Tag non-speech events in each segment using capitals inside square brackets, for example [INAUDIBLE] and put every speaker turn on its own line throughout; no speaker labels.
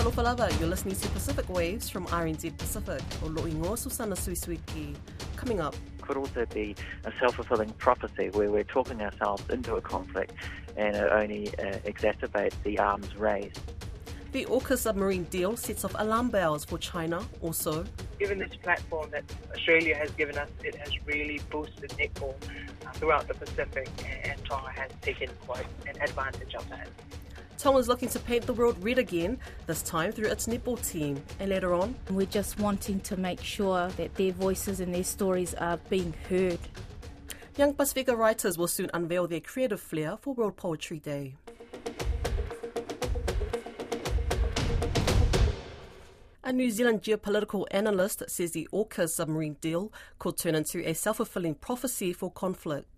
Talofa lava, you're listening to Pacific Waves from RNZ Pacific, o lo'ingo Susana Suisuiki. Coming up.
Could also be a self-fulfilling prophecy where we're talking ourselves into a conflict and it only uh, exacerbates the arms race.
The AUKUS submarine deal sets off alarm bells for China also.
Given this platform that Australia has given us, it has really boosted netball uh, throughout the Pacific and Tonga has taken quite an advantage of that.
Tonga is looking to paint the world red again, this time through its netball team. And later on,
we're just wanting to make sure that their voices and their stories are being heard.
Young Pasifika writers will soon unveil their creative flair for World Poetry Day. A New Zealand geopolitical analyst says the AUKUS submarine deal could turn into a self fulfilling prophecy for conflict.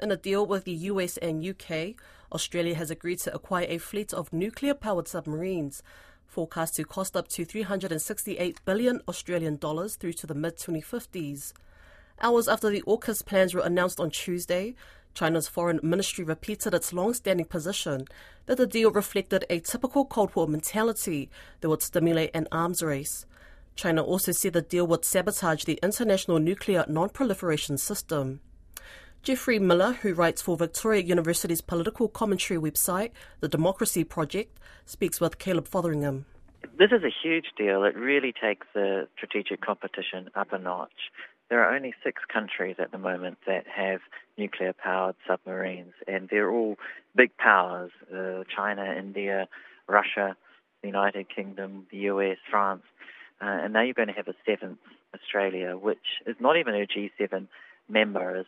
In a deal with the US and UK, Australia has agreed to acquire a fleet of nuclear powered submarines, forecast to cost up to 368 billion Australian dollars through to the mid 2050s. Hours after the AUKUS plans were announced on Tuesday, China's foreign ministry repeated its long-standing position that the deal reflected a typical Cold War mentality that would stimulate an arms race. China also said the deal would sabotage the international nuclear non-proliferation system. Geoffrey Miller, who writes for Victoria University's political commentary website, The Democracy Project, speaks with Caleb Fotheringham.
This is a huge deal. It really takes the strategic competition up a notch. There are only six countries at the moment that have nuclear powered submarines, and they're all big powers uh, China, India, Russia, the United Kingdom, the US, France. Uh, and now you're going to have a seventh, Australia, which is not even a G7 member, it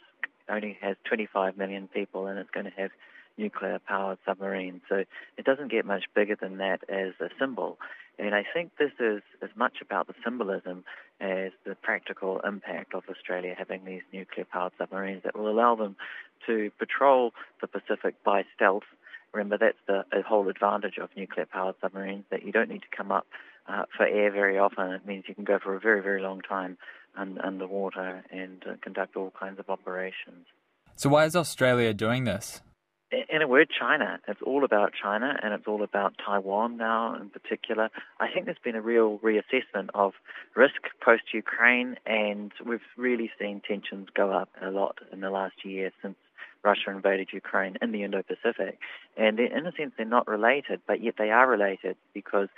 only has 25 million people, and it's going to have nuclear powered submarines. So it doesn't get much bigger than that as a symbol. And I think this is as much about the symbolism as the practical impact of Australia having these nuclear powered submarines that will allow them to patrol the Pacific by stealth. Remember, that's the whole advantage of nuclear powered submarines that you don't need to come up uh, for air very often. It means you can go for a very, very long time un- underwater and uh, conduct all kinds of operations.
So, why is Australia doing this?
in a word, China. It's all about China and it's all about Taiwan now in particular. I think there's been a real reassessment of risk post Ukraine, and we've really seen tensions go up a lot in the last year since Russia invaded Ukraine in the Indo Pacific. And in a sense, they're not related, but yet they are related because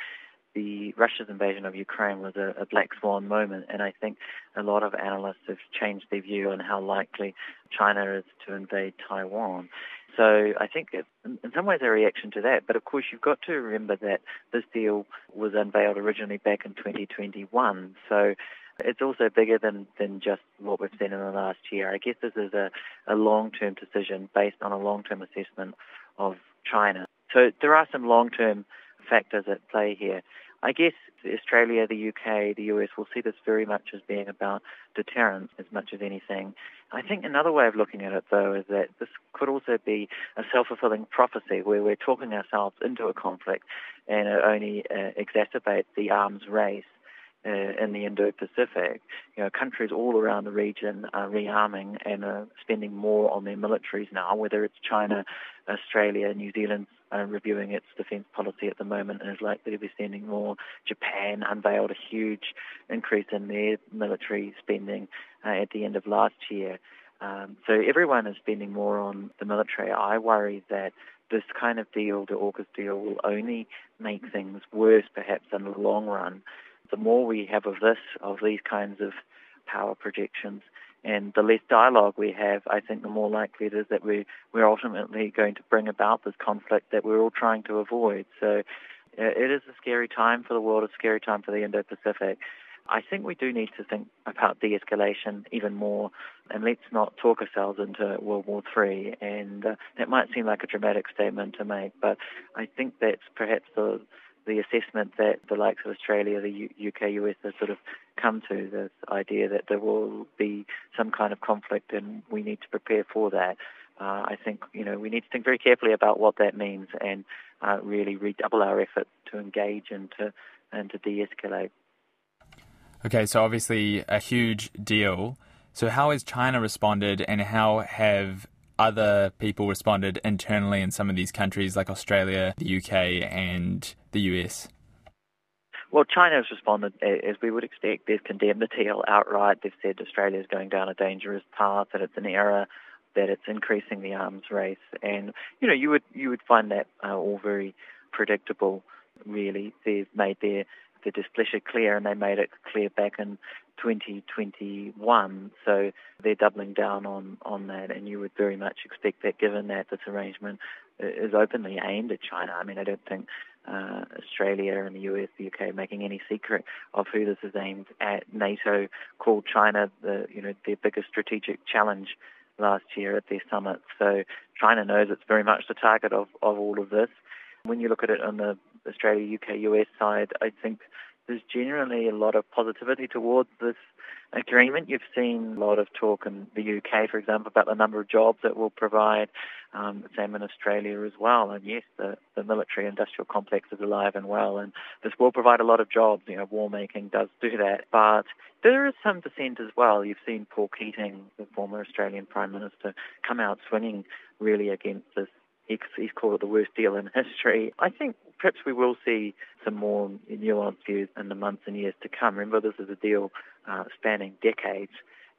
the Russia's invasion of Ukraine was a, a, black swan moment, and I think a lot of analysts have changed their view on how likely China is to invade Taiwan. So I think it's in some ways a reaction to that. But of course, you've got to remember that this deal was unveiled originally back in 2021. So it's also bigger than, than just what we've seen in the last year. I guess this is a, a long-term decision based on a long-term assessment of China. So there are some long-term factors at play here. I guess Australia, the UK, the US will see this very much as being about deterrence as much as anything. I think another way of looking at it, though, is that this could also be a self-fulfilling prophecy where we're talking ourselves into a conflict and it only uh, exacerbates the arms race uh, in the Indo-Pacific. You know, countries all around the region are rearming and are spending more on their militaries now, whether it's China, Australia, New Zealand reviewing its defence policy at the moment and is likely to be spending more. Japan unveiled a huge increase in their military spending uh, at the end of last year. Um, so everyone is spending more on the military. I worry that this kind of deal, the AUKUS deal, will only make things worse, perhaps in the long run. The more we have of this, of these kinds of power projections, and the less dialogue we have, I think the more likely it is that we, we're ultimately going to bring about this conflict that we're all trying to avoid. So uh, it is a scary time for the world, a scary time for the Indo-Pacific. I think we do need to think about de-escalation even more, and let's not talk ourselves into World War III. And uh, that might seem like a dramatic statement to make, but I think that's perhaps the the assessment that the likes of Australia, the UK, US have sort of come to this idea that there will be some kind of conflict and we need to prepare for that. Uh, I think you know we need to think very carefully about what that means and uh, really redouble our efforts to engage and to and to de-escalate.
Okay, so obviously a huge deal. So how has China responded, and how have other people responded internally in some of these countries like Australia, the UK, and the US?
Well, China has responded as we would expect. They've condemned the deal outright. They've said Australia is going down a dangerous path, that it's an error, that it's increasing the arms race, and you know you would you would find that uh, all very predictable. Really, they've made their their displeasure clear, and they made it clear back in 2021. So they're doubling down on on that, and you would very much expect that, given that this arrangement is openly aimed at China. I mean, I don't think uh, Australia and the US, the UK, making any secret of who this is aimed at. NATO called China the you know their biggest strategic challenge last year at their summit. So China knows it's very much the target of, of all of this. When you look at it on the Australia, UK, US side, I think there's generally a lot of positivity towards this agreement. You've seen a lot of talk in the UK, for example, about the number of jobs it will provide. Um, same in Australia as well. And yes, the, the military industrial complex is alive and well, and this will provide a lot of jobs. You know, war making does do that. But there is some dissent as well. You've seen Paul Keating, the former Australian Prime Minister, come out swinging really against this he's, he's called it the worst deal in [LAUGHS] history. I think perhaps we will see some more nuanced views in the months and years to come. Remember, this is a deal uh, spanning decades,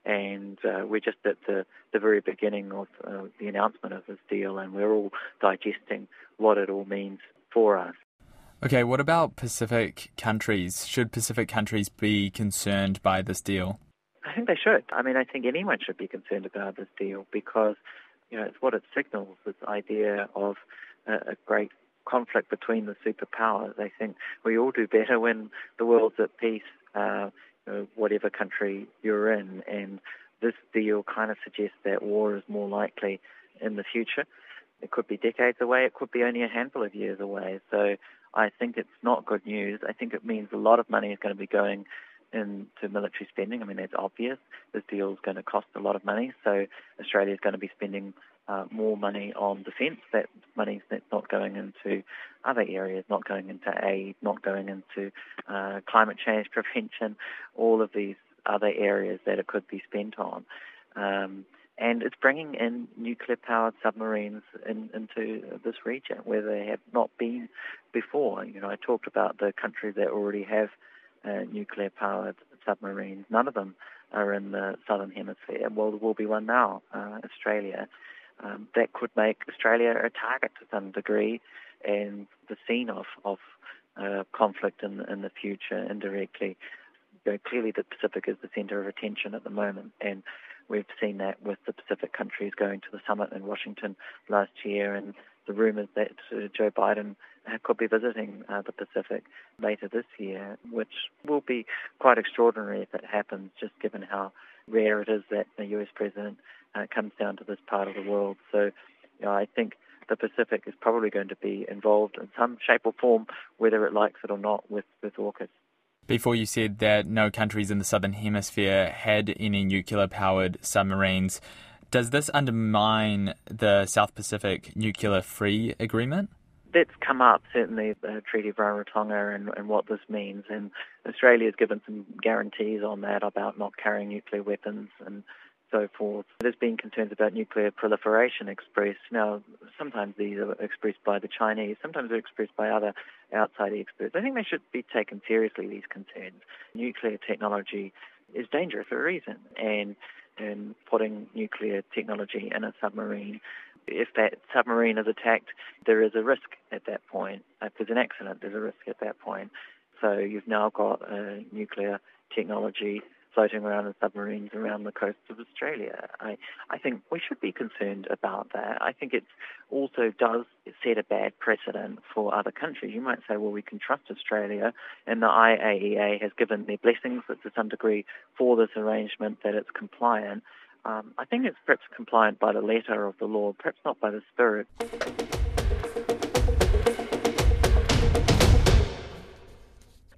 and uh, we're just at the, the very beginning of uh, the announcement of this deal, and we're all digesting what it all means for us.
Okay, what about Pacific countries? Should Pacific countries be concerned by this deal?
I think they should. I mean, I think anyone should be concerned about this deal because you know, it's what it signals, this idea of a, a great conflict between the superpowers. I think we all do better when the world's at peace, uh, you know, whatever country you're in. And this deal kind of suggests that war is more likely in the future. It could be decades away, it could be only a handful of years away. So I think it's not good news. I think it means a lot of money is going to be going into military spending. I mean, it's obvious. This deal is going to cost a lot of money, so Australia is going to be spending uh, more money on defence. That money that's not going into other areas, not going into aid, not going into uh, climate change [LAUGHS] prevention, all of these other areas that it could be spent on. Um, and it's bringing in nuclear-powered submarines in, into this region where they have not been before. You know, I talked about the countries that already have uh, nuclear-powered submarines. None of them are in the southern hemisphere. Well, there will be one now, uh, Australia. Um, that could make Australia a target to some degree and the scene of, of uh, conflict in, in the future indirectly. You know, clearly, the Pacific is the centre of attention at the moment, and we've seen that with the Pacific countries going to the summit in Washington last year and the rumours that uh, Joe Biden uh, could be visiting uh, the Pacific later this year, which will be quite extraordinary if it happens, just given how rare it is that the US president uh, comes down to this part of the world. So, you know, I think the Pacific is probably going to be involved in some shape or form, whether it likes it or not, with, with AUKUS.
Before you said that no countries in the southern hemisphere had any nuclear powered submarines. Does this undermine the South Pacific Nuclear Free Agreement?
That's come up, certainly, the Treaty of Rarotonga and, and what this means. And Australia has given some guarantees on that about not carrying nuclear weapons and so forth. There's been concerns about nuclear proliferation expressed. Now, sometimes these are expressed by the Chinese, sometimes they're expressed by other outside experts. I think they should be taken seriously, these concerns. Nuclear technology is dangerous for a reason, and in putting nuclear technology in a submarine. If that submarine is attacked, there is a risk at that point. If there's an accident, there's a risk at that point. So you've now got a nuclear technology floating around in submarines around the coast of Australia. I, I think we should be concerned about that. I think it also does set a bad precedent for other countries. You might say, well, we can trust Australia, and the IAEA has given their blessings to some degree for this arrangement that it's compliant. Um, I think it's perhaps compliant by the letter of the law, perhaps not by the spirit.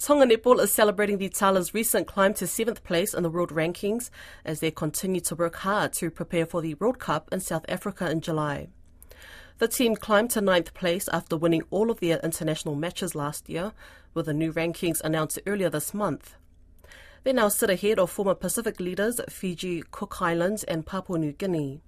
Tonga Netball is celebrating the Tala's recent climb to seventh place in the world rankings as they continue to work hard to prepare for the World Cup in South Africa in July. The team climbed to ninth place after winning all of their international matches last year, with the new rankings announced earlier this month. They now sit ahead of former Pacific leaders Fiji, Cook Islands, and Papua New Guinea.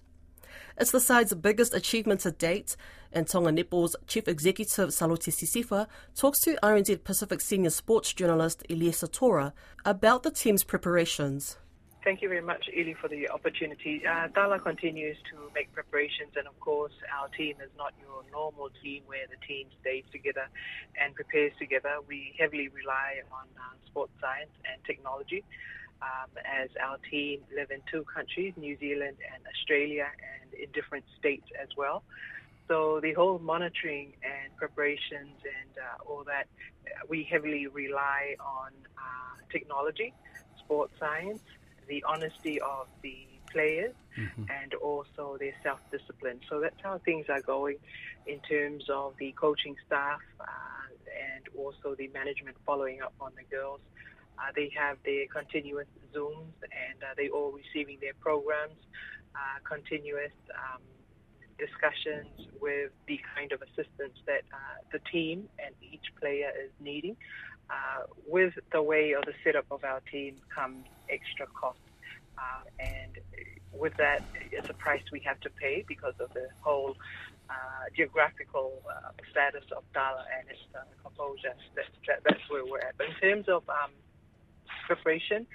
It's the side's biggest achievement to date, And Tonga Netball's Chief Executive Saloti Sisifa talks to RNZ Pacific senior sports journalist Eliesa Tora about the team's preparations.
Thank you very much, Eli, for the opportunity. Uh, Tala continues to make preparations, and of course, our team is not your normal team where the team stays together and prepares together. We heavily rely on uh, sports science and technology. Um, as our team live in two countries, New Zealand and Australia, and in different states as well. So the whole monitoring and preparations and uh, all that, we heavily rely on uh, technology, sports science, the honesty of the players mm-hmm. and also their self discipline. So that's how things are going in terms of the coaching staff uh, and also the management following up on the girls. Uh, they have their continuous Zooms and uh, they all receiving their programs, uh, continuous um, discussions with the kind of assistance that uh, the team and each player is needing. Uh, with the way of the setup of our team comes extra cost. Uh, and with that, it's a price we have to pay because of the whole uh, geographical uh, status of Tala and its uh, composure. That, that, that's where we're at. But in terms of um, preparation,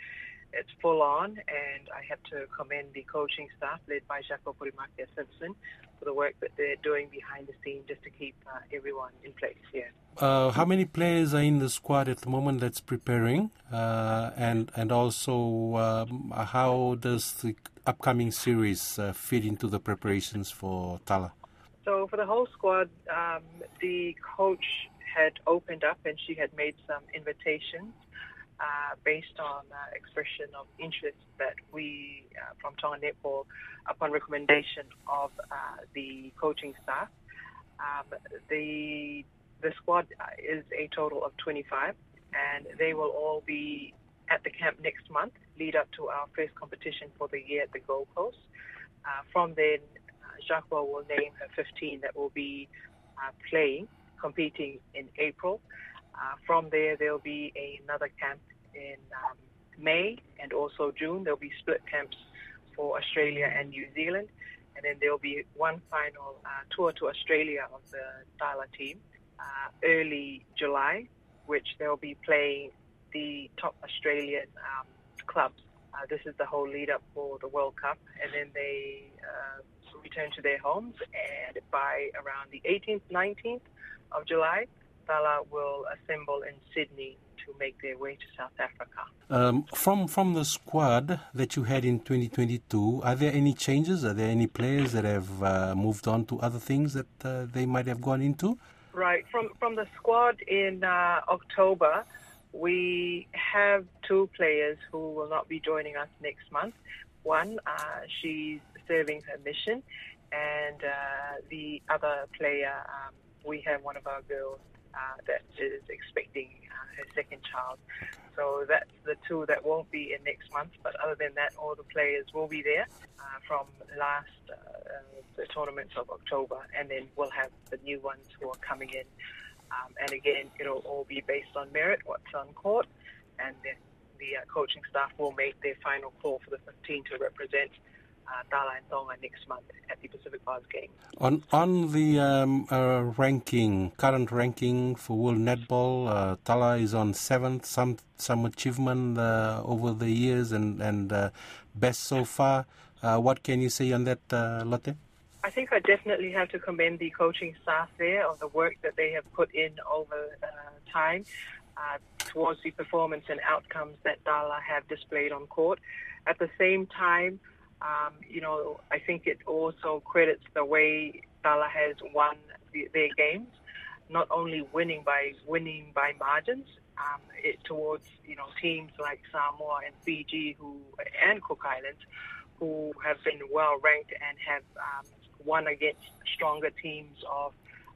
it's full on, and I have to commend the coaching staff led by Jaco Purimakia Simpson for the work that they're doing behind the scenes just to keep uh, everyone in place here.
Uh, how many players are in the squad at the moment that's preparing, uh, and and also um, how does the upcoming series uh, fit into the preparations for Tala?
So for the whole squad, um, the coach had opened up and she had made some invitations uh, based on uh, expression of interest that we uh, from Tonga Netball, upon recommendation of uh, the coaching staff, um, the the squad is a total of 25, and they will all be at the camp next month, lead up to our first competition for the year at the Gold Coast. Uh, from then, uh, Jacques will name her 15 that will be playing, competing in April. Uh, from there, there'll be another camp in um, May and also June. There'll be split camps for Australia and New Zealand. And then there'll be one final uh, tour to Australia of the Tala team uh, early July, which they'll be playing the top Australian um, clubs. Uh, this is the whole lead up for the World Cup. And then they uh, return to their homes. And by around the 18th, 19th of July, Will assemble in Sydney to make their way to South Africa.
Um, from from the squad that you had in 2022, are there any changes? Are there any players that have uh, moved on to other things that uh, they might have gone into?
Right. From from the squad in uh, October, we have two players who will not be joining us next month. One, uh, she's serving her mission, and uh, the other player, um, we have one of our girls that is expecting uh, her second child. So that's the two that won't be in next month. But other than that, all the players will be there uh, from last uh, uh, the tournaments of October, and then we'll have the new ones who are coming in. Um, and again, it'll all be based on merit, what's on court, and then the uh, coaching staff will make their final call for the 15 to represent uh, Tala and Tonga next month at the PacificAus game.
On on the um, uh, ranking, current ranking for World Netball, uh, Tala is on seventh. Some some achievement uh, over the years and and uh, best so far. Uh, what can you say on that, uh, Lotte?
I think I definitely have to commend the coaching staff there of the work that they have put in over time. towards the performance and outcomes that Tala have displayed on court. At the same time, um, you know, I think it also credits the way Tala has won the, their games, not only winning by winning by margins, um, it towards you know teams like Samoa and Fiji who and Cook Islands who have been well ranked and have um, won against stronger teams of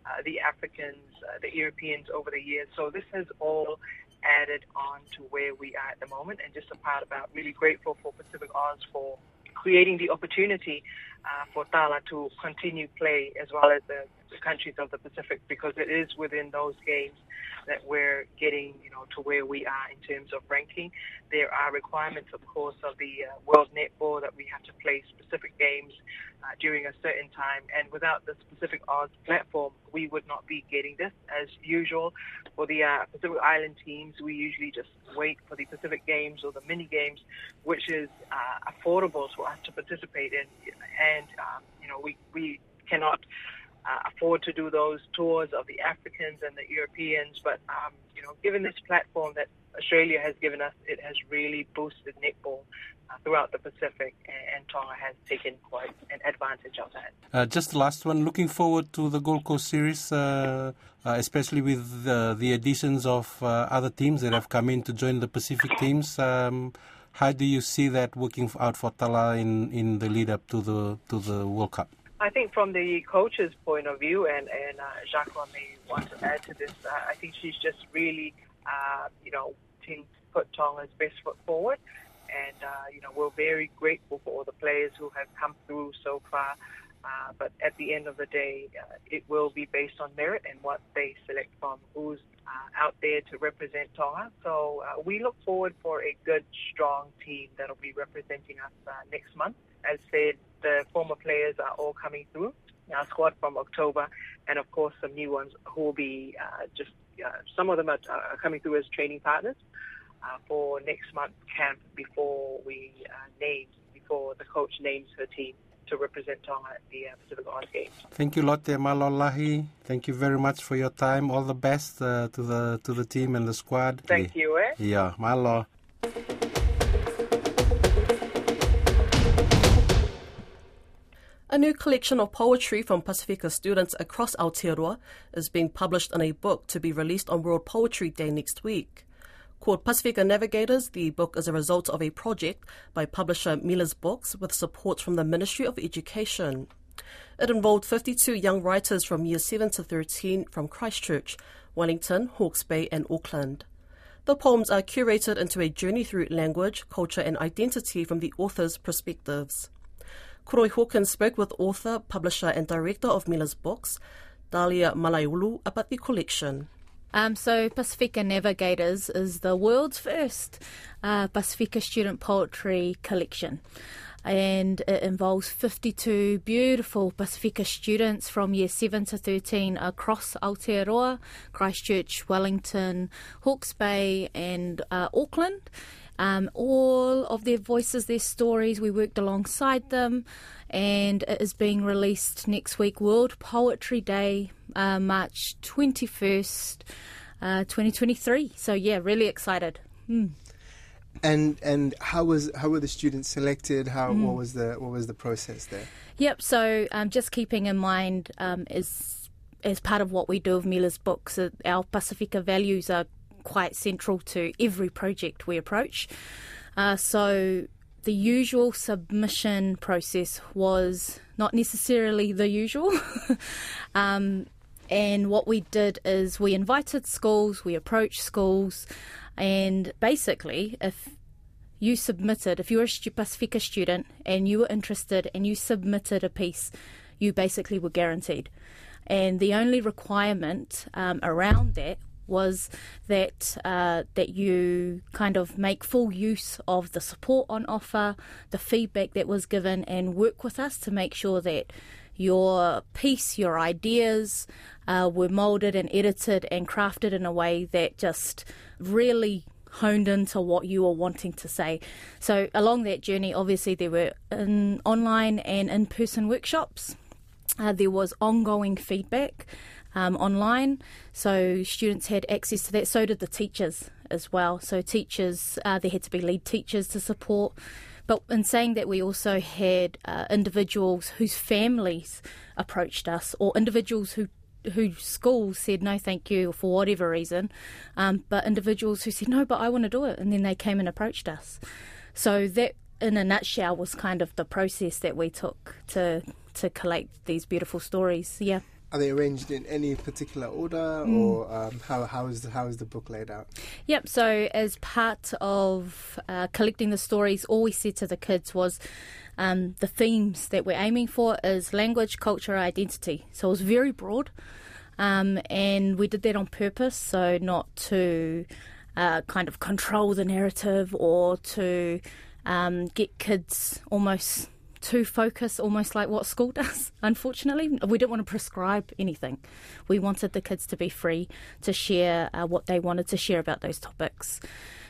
uh, the Africans, uh, the Europeans over the years. So this has all added on to where we are at the moment, and just a part about really grateful for PacificAus for creating the opportunity uh, for Tala to continue play as well as the countries of the Pacific because it is within those games that we're getting, you know, to where we are in terms of ranking. There are requirements, of course, of the uh, World Netball that we have to play specific games uh, during a certain time, and without the PacificAus platform, we would not be getting this. As usual, for the uh, Pacific Island teams, we usually just wait for the Pacific Games or the mini games, which is uh, affordable for us to participate in, and um, you know, we we cannot uh, afford to do those tours of the Africans and the Europeans. But um, you know, given this platform that Australia has given us, it has really boosted netball uh, throughout the Pacific, and, Tonga has taken quite an advantage of that.
Uh, just the last one. Looking forward to the Gold Coast series, uh, uh, especially with the additions of other teams that have come in to join the Pacific teams. Um, how do you see that working out for Tala in, in the lead up to the to the World Cup?
I think from the coach's point of view, and and uh, Jacques may want to add to this, uh, I think she's just really, uh, you know, to put Tonga's best foot forward, and uh, you know we're very grateful for all the players who have come through so far. Uh, but at the end of the day, uh, it will be based on merit and what they select from who's out there to represent Tonga. So we look forward for a good, strong team that'll be representing us next month. As said, the former players are all coming through. Our squad from October, and of course some new ones who will be uh, just uh, some of them are, are, coming through as training partners uh, for next month's camp before we uh, name before the coach names her team to represent Tonga at the uh, Pacific Island Games.
Thank you, Lotte Malolahi. Thank you very much for your time. All the best uh, to the to the team and the squad.
Thank you. Eh?
Yeah, malo.
A new collection of poetry from Pasifika students across Aotearoa is being published in a book to be released on World Poetry Day next week. Called Pasifika Navigators, the book is a result of a project by publisher Mila's Books with support from the Ministry of Education. It involved 52 young writers from year 7 to 13 from Christchurch, Wellington, Hawke's Bay, and Auckland. The poems are curated into a journey through language, culture, and identity from the author's perspectives. Koroi Hawkins spoke with author, publisher, and director of Mila's Books, Dahlia Malaeulu, about the collection.
Um, so, Pasifika Navigators is the world's first uh, Pasifika student poetry collection. And it involves 52 beautiful Pasifika students from year 7 to 13 across Aotearoa, Christchurch, Wellington, Hawke's Bay, and uh, Auckland um, all of their voices, their stories. We worked alongside them, and it is being released next week, World Poetry Day, uh, March 21st, uh, 2023. So, yeah, really excited. Mm.
And and how was how were the students selected? How mm. what was the what was the process there?
Yep. So um, just keeping in mind um, is as part of what we do with Mila's books, uh, our Pasifika values are quite central to every project we approach. Uh, so the usual submission process was not necessarily the usual. [LAUGHS] um, and what we did is we invited schools, we approached schools, and basically, if you submitted, if you were a Pasifika student and you were interested and you submitted a piece, you basically were guaranteed. And the only requirement um, around that was that uh, that you kind of make full use of the support on offer, the feedback that was given, and work with us to make sure that your piece, your ideas uh, were molded and edited and crafted in a way that just really honed into what you were wanting to say. So along that journey, obviously there were in online and in-person workshops. Uh, there was ongoing feedback um, online, so students had access to that. So did the teachers as well. So teachers, uh, there had to be lead teachers to support. But in saying that, we also had uh, individuals whose families approached us, or individuals who who schools said no, thank you for whatever reason, um, but individuals who said no, but I want to do it, and then they came and approached us. So that, in a nutshell, was kind of the process that we took to to collect these beautiful stories. Yeah.
Are they arranged in any particular order, mm. or um, how how is the, how is the book laid out?
Yep. So as part of uh, collecting the stories, all we said to the kids was, um, the themes that we're aiming for is language, culture, identity. So it was very broad, um, and we did that on purpose, so not to uh, kind of control the narrative or to um, get kids almost too focus almost like what school [LAUGHS] does. Unfortunately, we didn't want to prescribe anything. We wanted the kids to be free to share uh, what they wanted to share about those topics.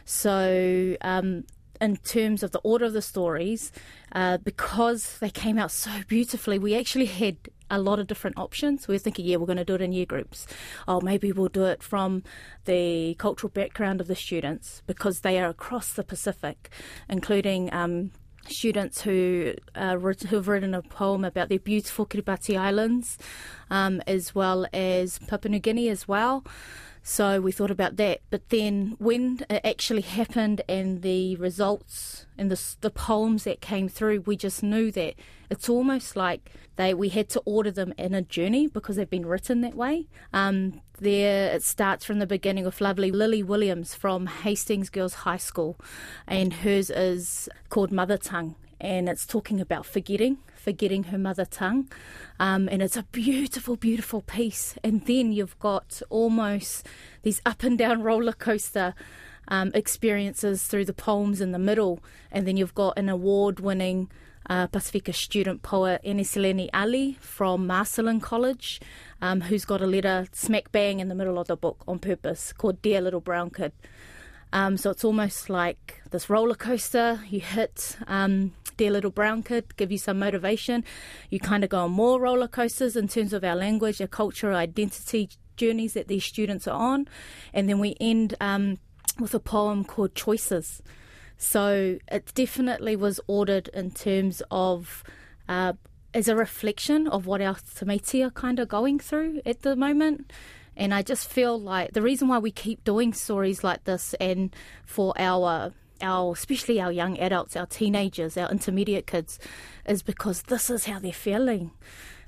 So um, in terms of the order of the stories, uh, because they came out so beautifully, we actually had a lot of different options. We were thinking, yeah, we're going to do it in year groups. Oh, maybe we'll do it from the cultural background of the students because they are across the Pacific, including. Um, students who uh, who have written a poem about their beautiful Kiribati Islands, um, as well as Papua New Guinea as well. So we thought about that. But then when it actually happened and the results and the, the poems that came through, we just knew that it's almost like they we had to order them in a journey because they've been written that way. Um, there it starts from the beginning with lovely Lily Williams from Hastings Girls High School, and hers is called Mother Tongue, and it's talking about forgetting forgetting her mother tongue. Um, and it's a beautiful, beautiful piece. And then you've got almost these up and down roller coaster um, experiences through the poems in the middle. And then you've got an award winning uh, Pasifika student poet, Eniseleni Ali from Marcellin College, um, who's got a letter smack bang in the middle of the book on purpose called Dear Little Brown Kid. Um, so it's almost like this roller coaster. You hit um, Dear Little Brown Kid, give you some motivation. You kind of go on more roller coasters in terms of our language, our culture, identity journeys that these students are on. And then we end um, with a poem called Choices. So it definitely was ordered in terms of. Uh, as a reflection of what our Tamiti are kind of going through at the moment. And I just feel like the reason why we keep doing stories like this and for our our especially our young adults, our teenagers, our intermediate kids, is because this is how they're feeling.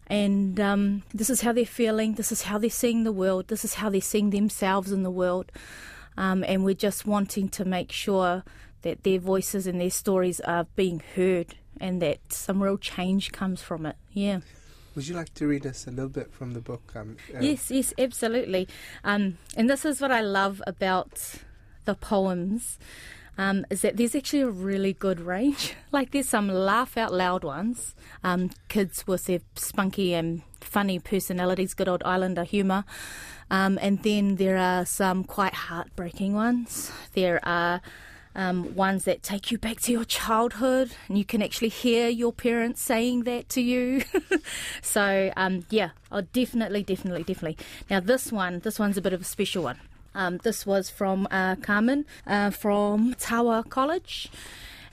And um, this is how they're feeling, this is how they're seeing the world, this is how they're seeing themselves in the world. Um, and we're just wanting to make sure that their voices and their stories are being heard and that some real change comes from it. Yeah.
Would you like to read us a little bit from the book? Um,
uh, yes, yes, absolutely. Um, and this is what I love about the poems. Um, is that there's actually a really good range. [LAUGHS] like there's some laugh out loud ones, um, kids with their spunky and funny personalities, good old Islander humour, um, and then there are some quite heartbreaking ones. There are um, ones that take you back to your childhood, and you can actually hear your parents saying that to you. [LAUGHS] so, um, yeah, oh, definitely, definitely, definitely. Now, this one, this one's a bit of a special one. Um, this was from uh, Carmen uh, from Tawa College.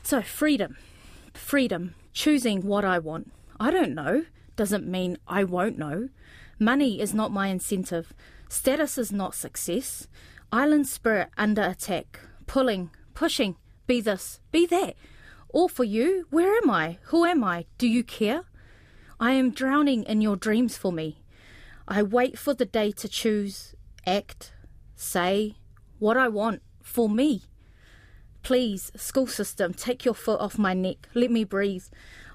So, freedom, freedom, choosing what I want. I don't know doesn't mean I won't know. Money is not my incentive. Status is not success. Island spirit under attack, pulling, pushing, be this, be that. All for you, where am I? Who am I? Do you care? I am drowning in your dreams for me. I wait for the day to choose, act, say what I want for me. Please, school system, take your foot off my neck. Let me breathe.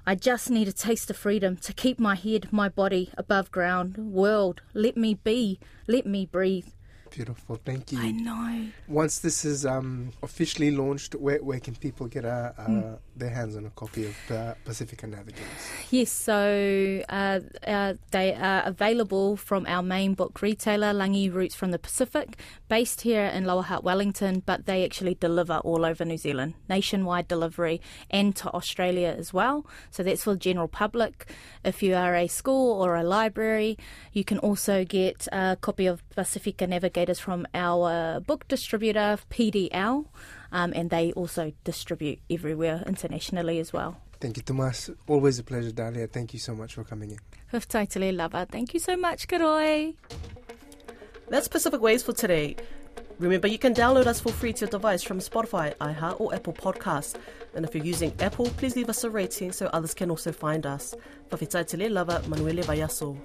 I just need a taste of freedom to keep my head, my body above ground. World, let me be. Let me breathe.
Beautiful, thank you.
I know.
Once this is um, officially launched, where, where can people get a, a, mm. their hands on a copy of uh, Pasifika Navigators?
Yes, so uh, uh, they are available from our main book retailer, Langi Roots from the Pacific, based here in Lower Hutt, Wellington, but they actually deliver all over New Zealand, nationwide delivery, and to Australia as well. So that's for the general public. If you are a school or a library, you can also get a copy of Pasifika Navigators from our book distributor, PDL, um, and they also distribute everywhere internationally as well.
Thank you, Tomas. Always a pleasure, Dahlia. Thank you so much for coming in.
Huftaitele lava. Thank you so much, Koroi.
That's Pacific Waves for today. Remember, you can download us for free to your device from Spotify, iHeart, or Apple Podcasts. And if you're using Apple, please leave us a rating so others can also find us. Fafitaitele lava Manuele Vayaso.